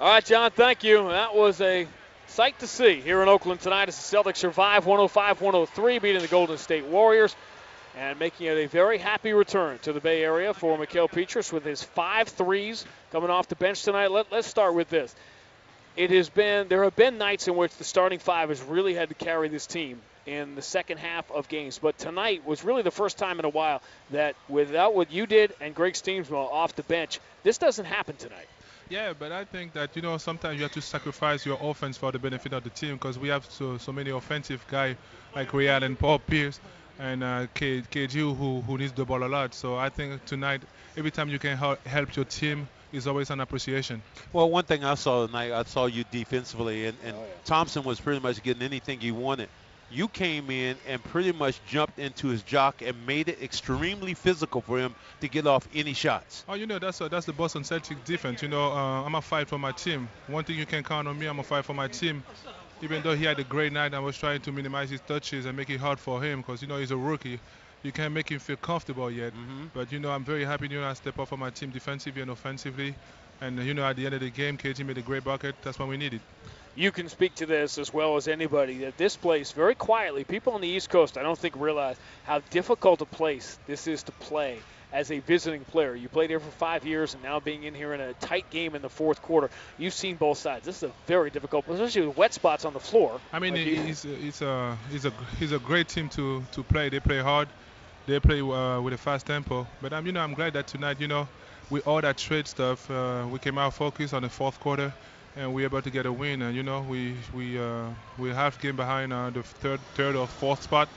All right, John, thank you. That was a sight to see here in Oakland tonight as the Celtics survive 105-103, beating the Golden State Warriors and making it a very happy return to the Bay Area for Mickael Pietrus with his five threes coming off the bench tonight. Let, let's start with this it has been there have been nights in which the starting five has really had to carry this team in the second half of games. But tonight was really the first time in a while that without what you did and Greg Stiemsma off the bench, this doesn't happen tonight. Yeah, but I think that you know sometimes you have to sacrifice your offense for the benefit of the team because we have so so many offensive guys like Real and Paul Pierce and uh, KG who who needs the ball a lot. So I think tonight every time you can help, help your team is always an appreciation. Well, one thing I saw tonight, I saw you defensively, and, and oh, yeah. Thompson was pretty much getting anything he wanted. You came in and pretty much jumped into his jock and made it extremely physical for him to get off any shots. Oh, you know that's a, that's the Boston Celtics defense. You know, uh, I'm a fight for my team. One thing you can count on me, I'm a fight for my team. Even though he had a great night, I was trying to minimize his touches and make it hard for him because you know he's a rookie you can't make him feel comfortable yet. Mm-hmm. But you know, I'm very happy you know I step up for my team defensively and offensively. And you know, at the end of the game, KG made a great bucket. That's what we needed. You can speak to this as well as anybody that this place, very quietly, people on the East Coast, I don't think realize how difficult a place this is to play as a visiting player. You played here for five years, and now being in here in a tight game in the fourth quarter, you've seen both sides. This is a very difficult, especially with wet spots on the floor. I mean, like he's, he's, a, he's, a, he's a great team to, to play. They play hard they play uh, with a fast tempo. But um, you know, I'm glad that tonight, you know, with all that trade stuff, uh, we came out focused on the fourth quarter, and we were able to get a win. And you know, we we uh, we half game behind uh, the third third or fourth spot.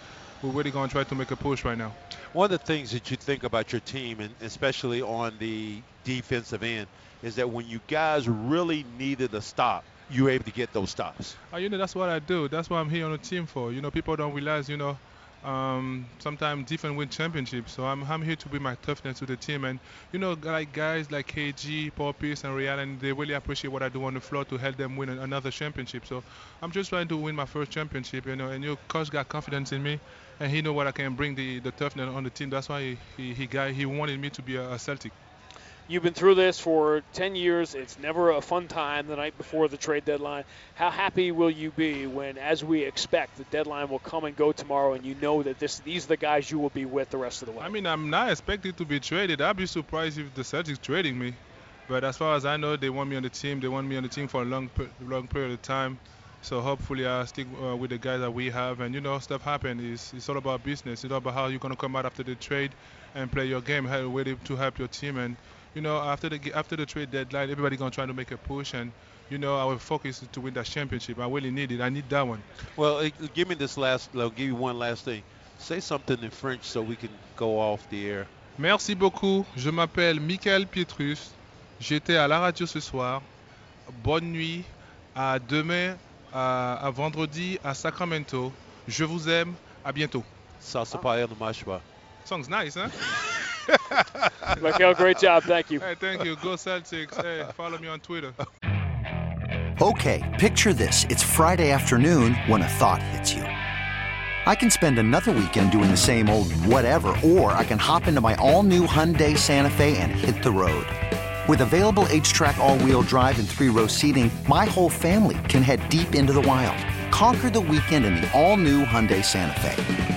We're really going to try to make a push right now. One of the things that you think about your team, and especially on the defensive end, is that when you guys really needed a stop, you were able to get those stops. Uh, you know, that's what I do. That's what I'm here on the team for. You know, people don't realize, you know, um, sometimes different win championships. So I'm, I'm here to bring my toughness to the team. And, you know, like guys like KG, Pierce, and Real, and they really appreciate what I do on the floor to help them win another championship. So I'm just trying to win my first championship, you know, and your coach got confidence in me. And he know what I can bring the, the toughness on the team. That's why he, he, he, got, he wanted me to be a, a Celtic. You've been through this for 10 years. It's never a fun time the night before the trade deadline. How happy will you be when, as we expect, the deadline will come and go tomorrow, and you know that this these are the guys you will be with the rest of the way? I mean, I'm not expected to be traded. I'd be surprised if the Celtics trading me. But as far as I know, they want me on the team. They want me on the team for a long, long period of time. So hopefully I'll stick uh, with the guys that we have. And you know, stuff happens. It's, it's all about business. It's all about how you're gonna come out after the trade and play your game, ready to help your team. And you know, after the after the trade deadline, everybody gonna try to make a push, and you know, our focus is to win that championship. I really need it. I need that one. Well, give me this last. I'll give you one last thing. Say something in French so we can go off the air. Merci beaucoup. Je m'appelle Michael Pietrus. J'étais à la radio ce soir. Bonne nuit. À demain, à, à vendredi à Sacramento. Je vous aime. À bientôt. Ça, c'est pas no mais pas. Song's nice, huh? Michael, great job. Thank you. Hey, thank you. Go Celtics. Hey, follow me on Twitter. Okay, picture this. It's Friday afternoon when a thought hits you. I can spend another weekend doing the same old whatever, or I can hop into my all new Hyundai Santa Fe and hit the road. With available HTRAC all wheel drive, and three row seating, my whole family can head deep into the wild. Conquer the weekend in the all new Hyundai Santa Fe.